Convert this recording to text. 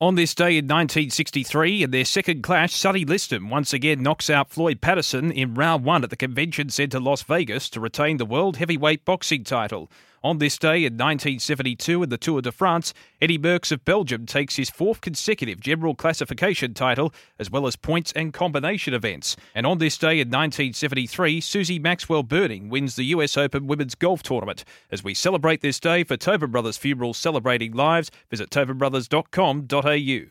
On this day in 1963, in their second clash, Sonny Liston once again knocks out Floyd Patterson in round one at the Convention Centre Las Vegas to retain the World Heavyweight Boxing title. On this day in 1972, in the Tour de France, Eddie Merckx of Belgium takes his fourth consecutive general classification title, as well as points and combination events. And on this day in 1973, Susie Maxwell Berning wins the US Open Women's Golf Tournament. As we celebrate this day for Tobin Brothers Funeral Celebrating Lives, visit tobinbrothers.com.au.